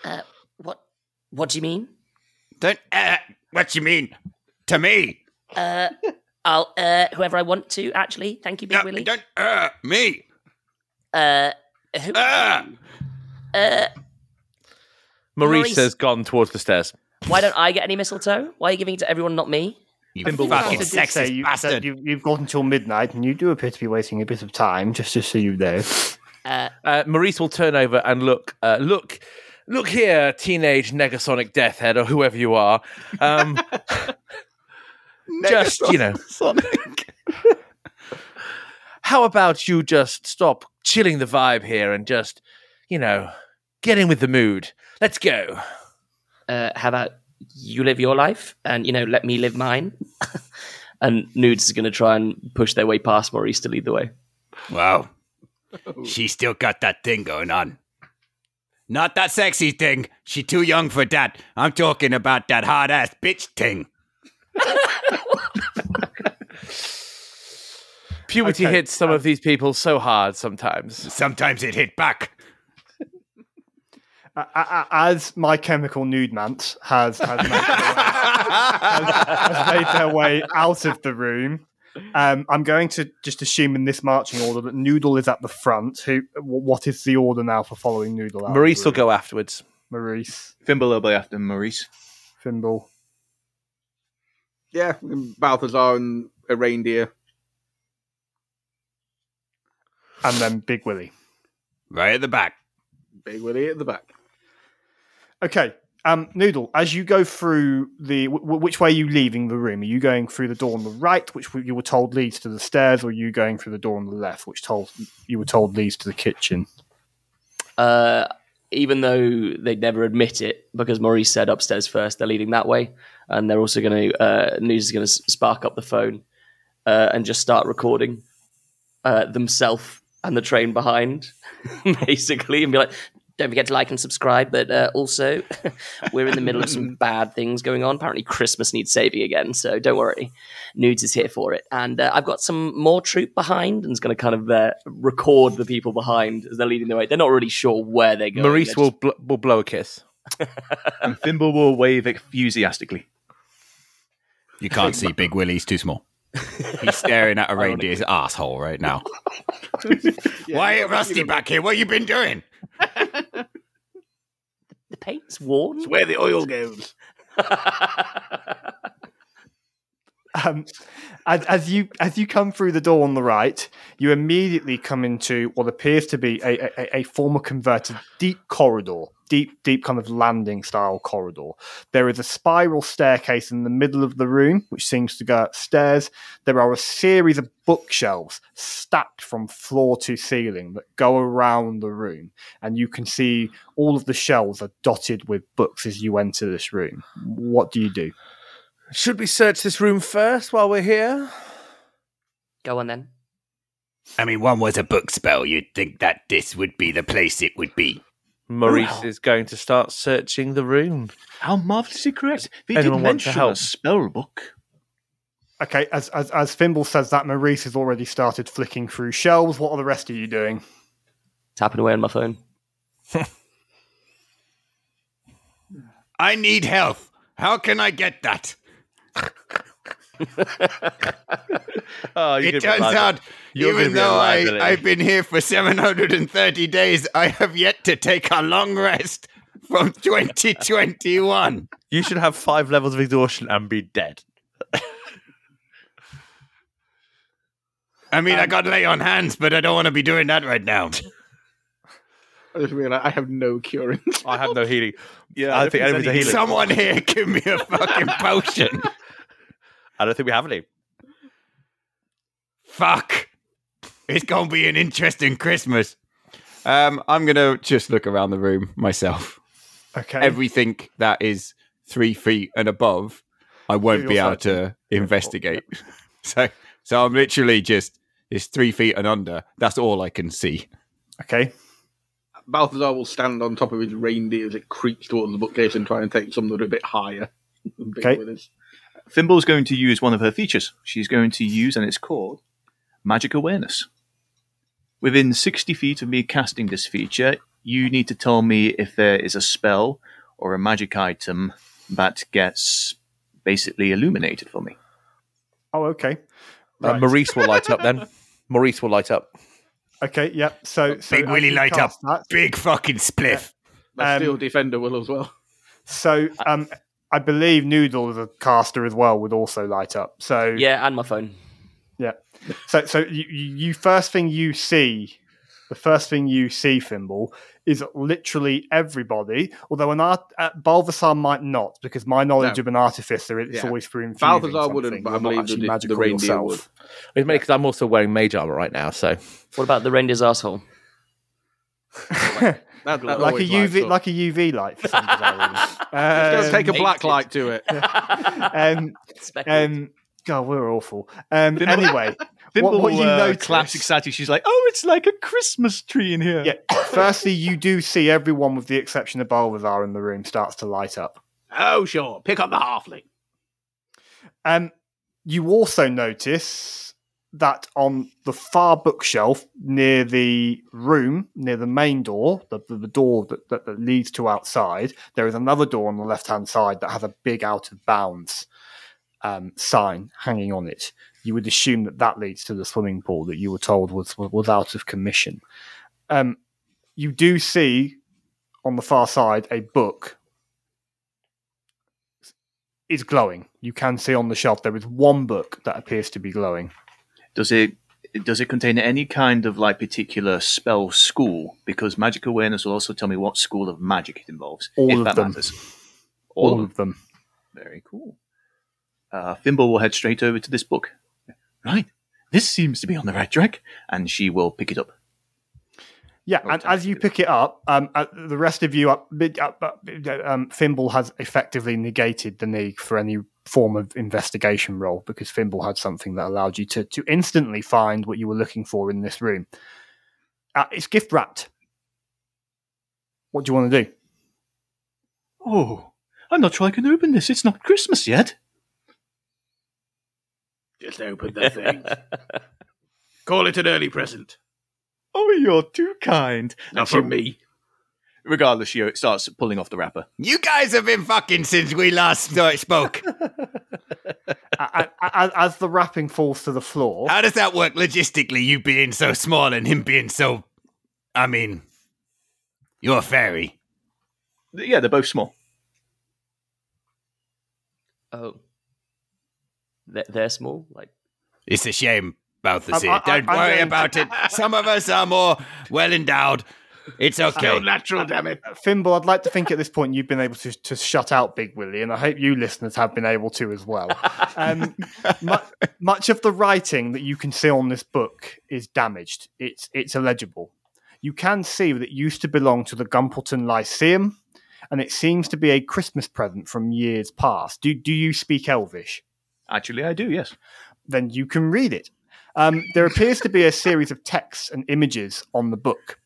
Uh, what? What do you mean? Don't. Uh, what you mean? To me? Uh, I'll uh, whoever I want to. Actually, thank you, Big No, Willie. don't. Uh, me. Uh, who? Uh, Uh, Maurice, Maurice. has gone towards the stairs. why don't I get any mistletoe? Why are you giving it to everyone, not me? You fucking sexist say, you, bastard. You, you've got until midnight, and you do appear to be wasting a bit of time, just, just so you know. Uh, Uh, Maurice will turn over and look. Uh, look, look here, teenage Negasonic Deathhead or whoever you are. Um, (laughs) just you know, Sonic. how about you just stop chilling the vibe here and just, you know, get in with the mood. Let's go. uh, how about you live your life and you know let me live mine? (laughs) and Nudes is going to try and push their way past Maurice to lead the way. Wow. She still got that thing going on. Not that sexy thing. She too young for that. I'm talking about that hard ass bitch thing. Puberty Okay, hits some of these people so hard sometimes. Sometimes it hit back. As my chemical nude mance has, has, made, their way, has, has made their way out of the room, um, I'm going to just assume in this marching order that Noodle is at the front. Who? What is the order now for following Noodle? out Maurice will go afterwards. Maurice, Thimble will be after Maurice. Fimble. Yeah, Balthazar and a reindeer. and then Big Willie. Right at the back. Big Willie at the back. Okay, um, Noodle. As you go through the, w- which way are you leaving the room? Are you going through the door on the right, which you were told leads to the stairs, or are you going through the door on the left, which told you were told leads to the kitchen? Uh, even though they'd never admit it, because Maurice said upstairs first, they're leading that way, and they're also going to uh, news is going to spark up the phone uh, and just start recording uh, themselves and the train behind, (laughs) basically, and be like, don't forget to like and subscribe. But uh, also, (laughs) we're in the middle of some (laughs) bad things going on. Apparently, Christmas needs saving again. So don't worry, Nudes is here for it. And uh, I've got some more troop behind, and is going to kind of uh, record the people behind as they're leading the way. They're not really sure where they're going. Maurice They're will just- bl- will blow a kiss. (laughs) And Thimble will wave enthusiastically. You can't see Big Willie, he's too small. He's staring at a reindeer's asshole right now. Why Rusty back here? What you been doing? The paint's worn. It's where the oil goes. (laughs) um, as, as you as you come through the door on the right, you immediately come into what appears to be a, a, a former converted deep corridor, deep deep kind of landing style corridor. There is a spiral staircase in the middle of the room, which seems to go upstairs. There are a series of bookshelves stacked from floor to ceiling that go around the room, and you can see all of the shelves are dotted with books as you enter this room. What do you do? Should we search this room first while we're here? Go on then. I mean, one was a book spell. You'd think that this would be the place it would be. Maurice is going to start searching the room. How marvelously correct. They Anyone did mention a spell book. Okay, as as as Fimble says that, Maurice has already started flicking through shelves. What are the rest of you doing? Tapping away on my phone. (laughs) I need health. How can I get that? (laughs) (laughs) Oh, you're it turns out, You're even though I, I've been here for 730 days, I have yet to take a long rest from (laughs) 2021. you should have five levels of exhaustion and be dead. I mean, I um, got lay on hands, but I don't want to be doing that right now. (laughs) I just realized I have no curing. I have no healing. Yeah, I don't think anyone's a healer. Someone here, give me a fucking potion. I don't think we have any. Fuck. It's going to be an interesting Christmas. Um, I'm going to just look around the room myself. Okay, Everything that is three feet and above, I won't be able to (laughs) investigate. (laughs) So, so I'm literally just it's three feet and under. That's all I can see. okay, Balthazar will stand on top of his reindeer as it creeps towards the bookcase and try and take some that are a bit higher. (laughs) than Big Okay. Willie's. Thimble's going to use one of her features. She's going to use, and it's called Magic Awareness. Within 60 feet of me casting this feature, you need to tell me if there is a spell or a magic item that gets basically illuminated for me. oh okay, Uh, Maurice will light up then. (laughs) Maurice will light up. okay, yep. So, so Big as Willy light up. that- Big fucking spliff. That Um, steel defender will as well. So, um, I believe Noodle, the caster as well, would also light up. So, Yeah, and my phone. yeah. So, so you, you you- first thing you see, the first thing you see, Thimble, is literally everybody. Although an art, uh, Balthazar might not, because my knowledge No. of an artificer, it's Yeah. always through infusing Balthazar wouldn't, something. but I You're not believe actually the- the reindeer yourself. It's mainly because I'm also wearing mage armor right now, so What about the reindeer's asshole? (laughs) That, that like a UV, up. like a UV light. For some bizarre reason. (laughs) Just gotta Um, take a black light to it. (laughs) um, Speckled. um, God, we're awful. Um, Thimble- anyway, (laughs) Thimble what you uh, notice- claps excited. She's like, "Oh, it's like a Christmas tree in here." yeah. Firstly, you do see everyone, with the exception of Balthazar, in the room starts to light up. Oh, sure. Pick up the halfling. Um, you also notice that on the far bookshelf near the room, near the main door, the, the, door that, that, that leads to outside, there is another door on the left hand side that has a big out of bounds um, sign hanging on it. You would assume that that leads to the swimming pool that you were told was was out of commission. Um, you do see on the far side a book is glowing. You can see on the shelf there is one book that appears to be glowing. Does it does it contain any kind of like particular spell school? Because magic awareness will also tell me what school of magic it involves. All if of that them. matters. All, All, of them. Very cool. Uh, Thimble will head straight over to this book. Right. This seems to be on the right track, and she will pick it up. Yeah, and as you pick it up, um, uh, the rest of you, uh, uh, um, Thimble has effectively negated the need for any form of investigation role because Thimble had something that allowed you to, to instantly find what you were looking for in this room. Uh, it's gift wrapped. What do you want to do? Oh, I'm not sure I can open this. It's not Christmas yet. Just open the thing. (laughs) Call it an early present. Oh, you're too kind. Not And she- from me. Regardless, she starts pulling off the wrapper. You guys have been fucking since we last (laughs) spoke. A- a- a- As the wrapping falls to the floor, How does that work logistically? You being so small and him being so. I mean, you're a fairy. Yeah, they're both small. Oh. They're, they're small? Like, It's a shame, Balthazar. Um, I- I- Don't I'm worry going- about it. Some of us are more well endowed. It's okay. Still natural, damn it. Fimble, I'd like to think at this point you've been able to, to shut out Big Willie, and I hope you listeners have been able to as well. (laughs) Um, mu- much of the writing that you can see on this book is damaged. It's it's illegible. You can see that it used to belong to the Gumpleton Lyceum, and it seems to be a Christmas present from years past. Do do you speak Elvish? Actually, I do, yes. Then you can read it. Um, there appears to be a series of texts and images on the book.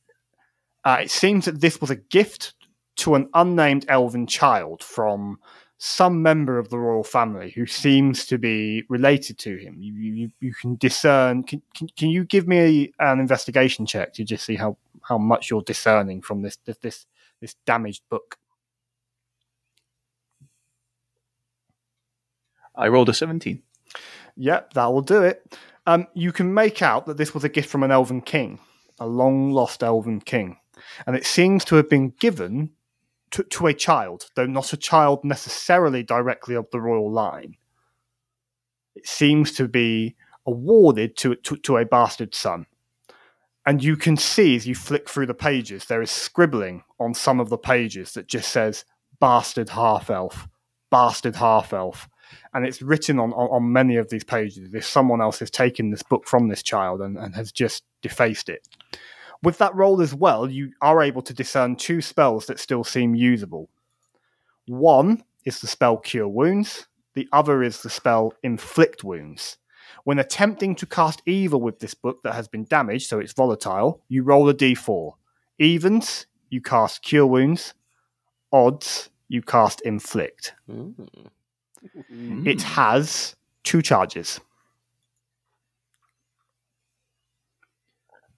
Uh, it seems that this was a gift to an unnamed elven child from some member of the royal family who seems to be related to him. You, you, you can discern. Can, can, can you give me an investigation check to just see how, how much you're discerning from this this this, this damaged book? I rolled a 17. Yep, that will do it. Um, you can make out that this was a gift from an elven king, a long lost elven king. And it seems to have been given to, to a child, though not a child necessarily directly of the royal line. It seems to be awarded to, to, to a bastard son. And you can see as you flick through the pages, there is scribbling on some of the pages that just says bastard half elf, bastard half elf and it's written on, on, on many of these pages if someone else has taken this book from this child and, and has just defaced it. With that roll as well, you are able to discern two spells that still seem usable. One is the spell Cure Wounds, the other is the spell Inflict Wounds. When attempting to cast evil with this book that has been damaged, so it's volatile, you roll a d4. Evens, you cast Cure Wounds. Odds, you cast Inflict. mm. It has two charges.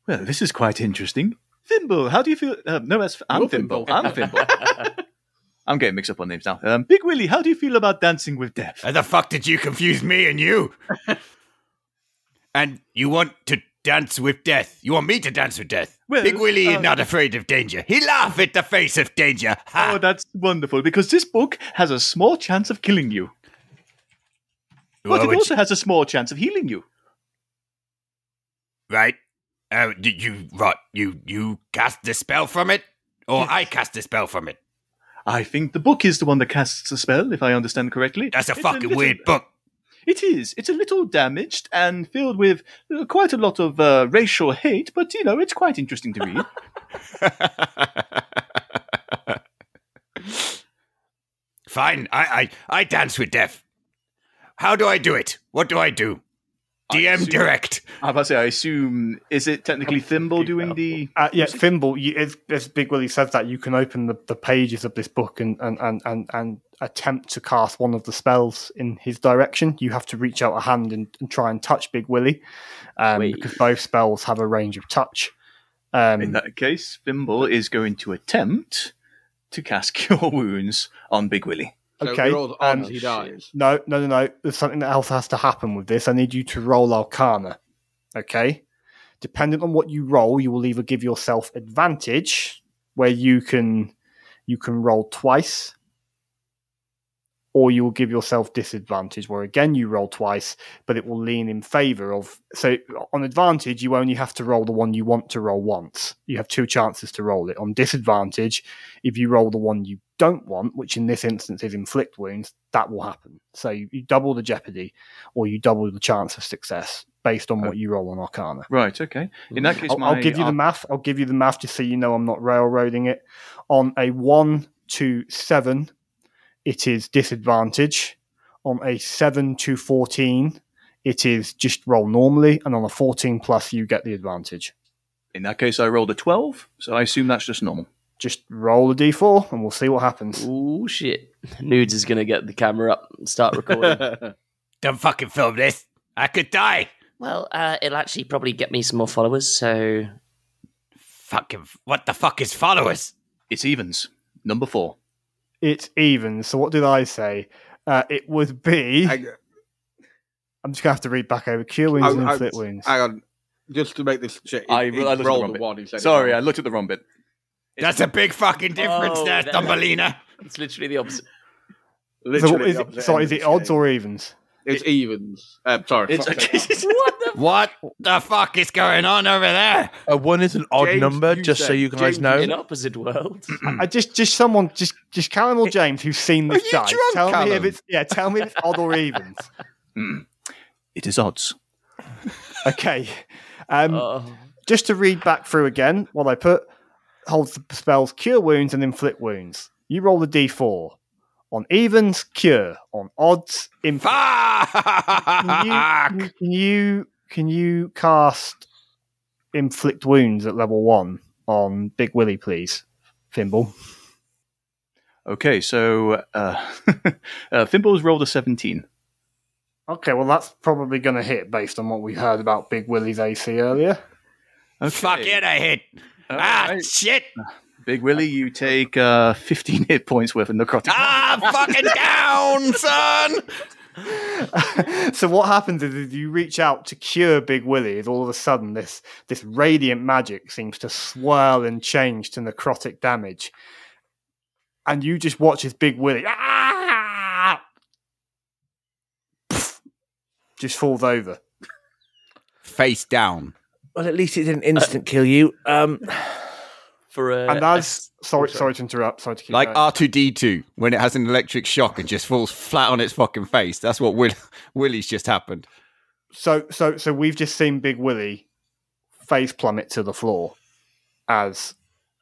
Well, this is quite interesting. Thimble, how do you feel? Uh, no, that's I'm Thimble. Thimble. I'm Thimble. (laughs) I'm getting mixed up on names now. Um, Big Willie, how do you feel about dancing with death? How the fuck did you confuse me and you? (laughs) and you want to dance with death? You want me to dance with death? Well, Big Willie is uh, not afraid of danger. He laugh at the face of danger. Ha! Oh, that's wonderful because this book has a small chance of killing you, but Well, it which- also has a small chance of healing you. right? Uh, did you what? You you cast the spell from it, or Yes. I cast the spell from it? I think the book is the one that casts the spell, if I understand correctly. That's a It's fucking little- weird book. It is. It's a little damaged and filled with uh, quite a lot of uh, racial hate, but you know, it's quite interesting to read. (laughs) Fine, I, I I dance with death. How do I do it? What do I do? DM assume- direct. I was about to say, I assume, is it technically Thimble doing the. Uh, yeah, Thimble, you, as, as Big Willie says that, you can open the, the pages of this book and, and, and, and, and attempt to cast one of the spells in his direction. You have to reach out a hand and, and try and touch Big Willie um, because both spells have a range of touch. Um, In that case, Thimble is going to attempt to cast (laughs) Cure Wounds on Big Willie. So Okay, rolled um, he dies. No, no, no, no. There's something that else has to happen with this. I need you to roll Arcana. Okay? Depending on what you roll, you will either give yourself advantage, where you can you can roll twice, or you will give yourself disadvantage, where again you roll twice, but it will lean in favor of. So on advantage, you only have to roll the one you want to roll once. You have two chances to roll it. On disadvantage, if you roll the one you don't want, which in this instance is inflict wounds, that will happen. So you, you double the jeopardy, or you double the chance of success based on oh. what you roll on Arcana. Right, okay. In that case, I'll, my. I'll give you the uh, math. I'll give you the math just so you know I'm not railroading it. On a one to seven, it is disadvantage. On a seven to fourteen, it is just roll normally, and on a fourteen plus, you get the advantage. In that case, I rolled a 12, so I assume that's just normal. just roll a d4 and we'll see what happens. Oh shit! Nudes is gonna get the camera up and start recording. (laughs) Don't fucking film this. I could die. Well, uh, it'll actually probably get me some more followers. So Fucking, what the fuck is followers? It's evens. Number four. It's even. So what did I say? Uh, it would be. I, am just gonna have to read back over cure wounds I- and I- inflict wounds. hang on. Just to make this check. I- I it, looked the rolled wrong bit. one. he said Sorry, I looked at the wrong bit. That's a big fucking difference Oh, there, that- Thumbelina. (laughs) it's literally the opposite. So, is the it, opposite so is it odds or evens? It's evens. Um, sorry. It's fuck's (laughs) sake. What the fuck is going on over there? a one is an odd James, number, you just so you guys James, know. In opposite worlds. (clears throat) I just, just someone, just, just Callum or James who's seen this you dice. drunk, tell me if it's, yeah, tell me if it's odd or (laughs) evens. It is odds. (laughs) Okay. Um, just to read back through again, what I put holds the spells cure wounds and inflict wounds. You roll the d4. On evens, cure. On odds, inflict. Can you, can you- can you can you cast inflict wounds at level one on Big Willie, please, Thimble? Okay, so uh, (laughs) uh, Thimble's rolled a 17. Okay, well that's probably going to hit based on what we heard about Big Willie's AC earlier. Okay. Fuck it, I hit. All ah, right. shit. (laughs) Big Willie, you take uh, 15 hit points worth of necrotic. Ah, fucking down, (laughs) son. (laughs) so what happens is, is you reach out to cure Big Willie, is all of a sudden this this radiant magic seems to swirl and change to necrotic damage, and you just watch as Big Willie ah! Pff, (laughs) just falls over. Face down. Well, at least it didn't instant kill you. Um, For a, and as oh, sorry, sorry. sorry to interrupt, sorry to keep Like. R2D2 when it has an electric shock and just falls flat on its fucking face. That's what Will- (laughs) Willie's just happened. So, so, so we've just seen Big Willie face plummet to the floor as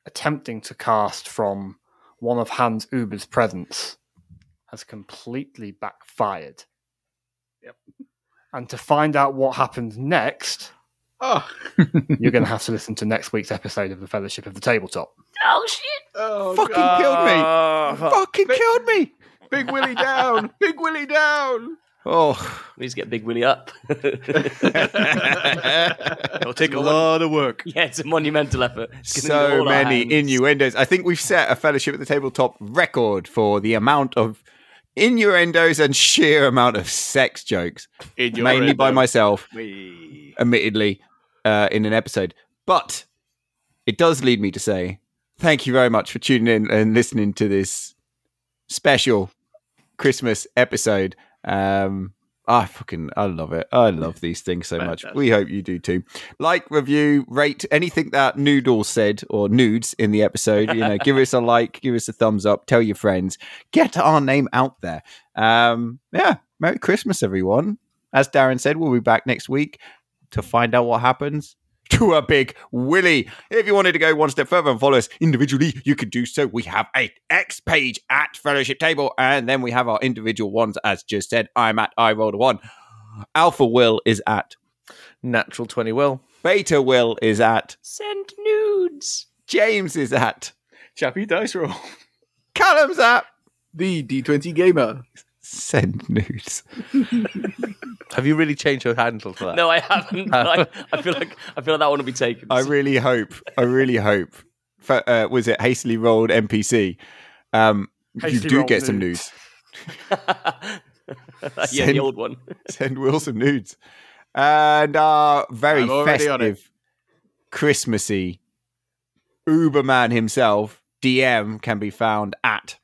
attempting to cast from one of Hans Uber's presence has completely backfired. Yep. And to find out what happens next, Oh, you're going (laughs) to have to listen to next week's episode of the Fellowship of the Tabletop. oh shit! oh Fucking God. killed me. Fucking killed me. Big Willie down. (laughs) Big Willie down. Oh. we need to get Big Willie up. (laughs) It'll take a lot of work. yeah, it's a monumental effort. It's gonna need so many innuendos. I think we've set a fellowship at the tabletop record for the amount of innuendos and sheer amount of sex jokes, In mainly by myself, We- admittedly, uh, in an episode. But it does lead me to say thank you very much for tuning in and listening to this special Christmas episode. Um, I fucking I love it. I love these things so much. We hope you do too. Like, review, rate anything that Noodle said or nudes in the episode. You know, give us a like, give us a thumbs up, tell your friends, get our name out there. Um, yeah, Merry Christmas, everyone. As Darren said, we'll be back next week to find out what happens to a big Willie. If you wanted to go one step further and follow us individually, you could do so. We have a X page at Fellowship Table, and then we have our individual ones. As just said, I'm at I rolled a one. Alpha Will is at natural 20 will. Beta Will is at Send nudes. James is at Chappy dice roll. Callum's at The D20 gamer. Send nudes. Have you really changed your handle for that? No, I haven't. (laughs) I, I feel like I feel like that one will be taken. I really hope. I really hope. For, uh, was it hastily rolled NPC? Um, you do rolled get some nudes. (laughs) yeah, Send- the old one. Send Will some nudes. And our very I'm already on it. festive, Christmassy Uberman himself, DM, can be found at.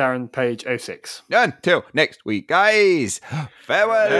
Darren Page 06. Until next week, guys. (gasps) Farewell.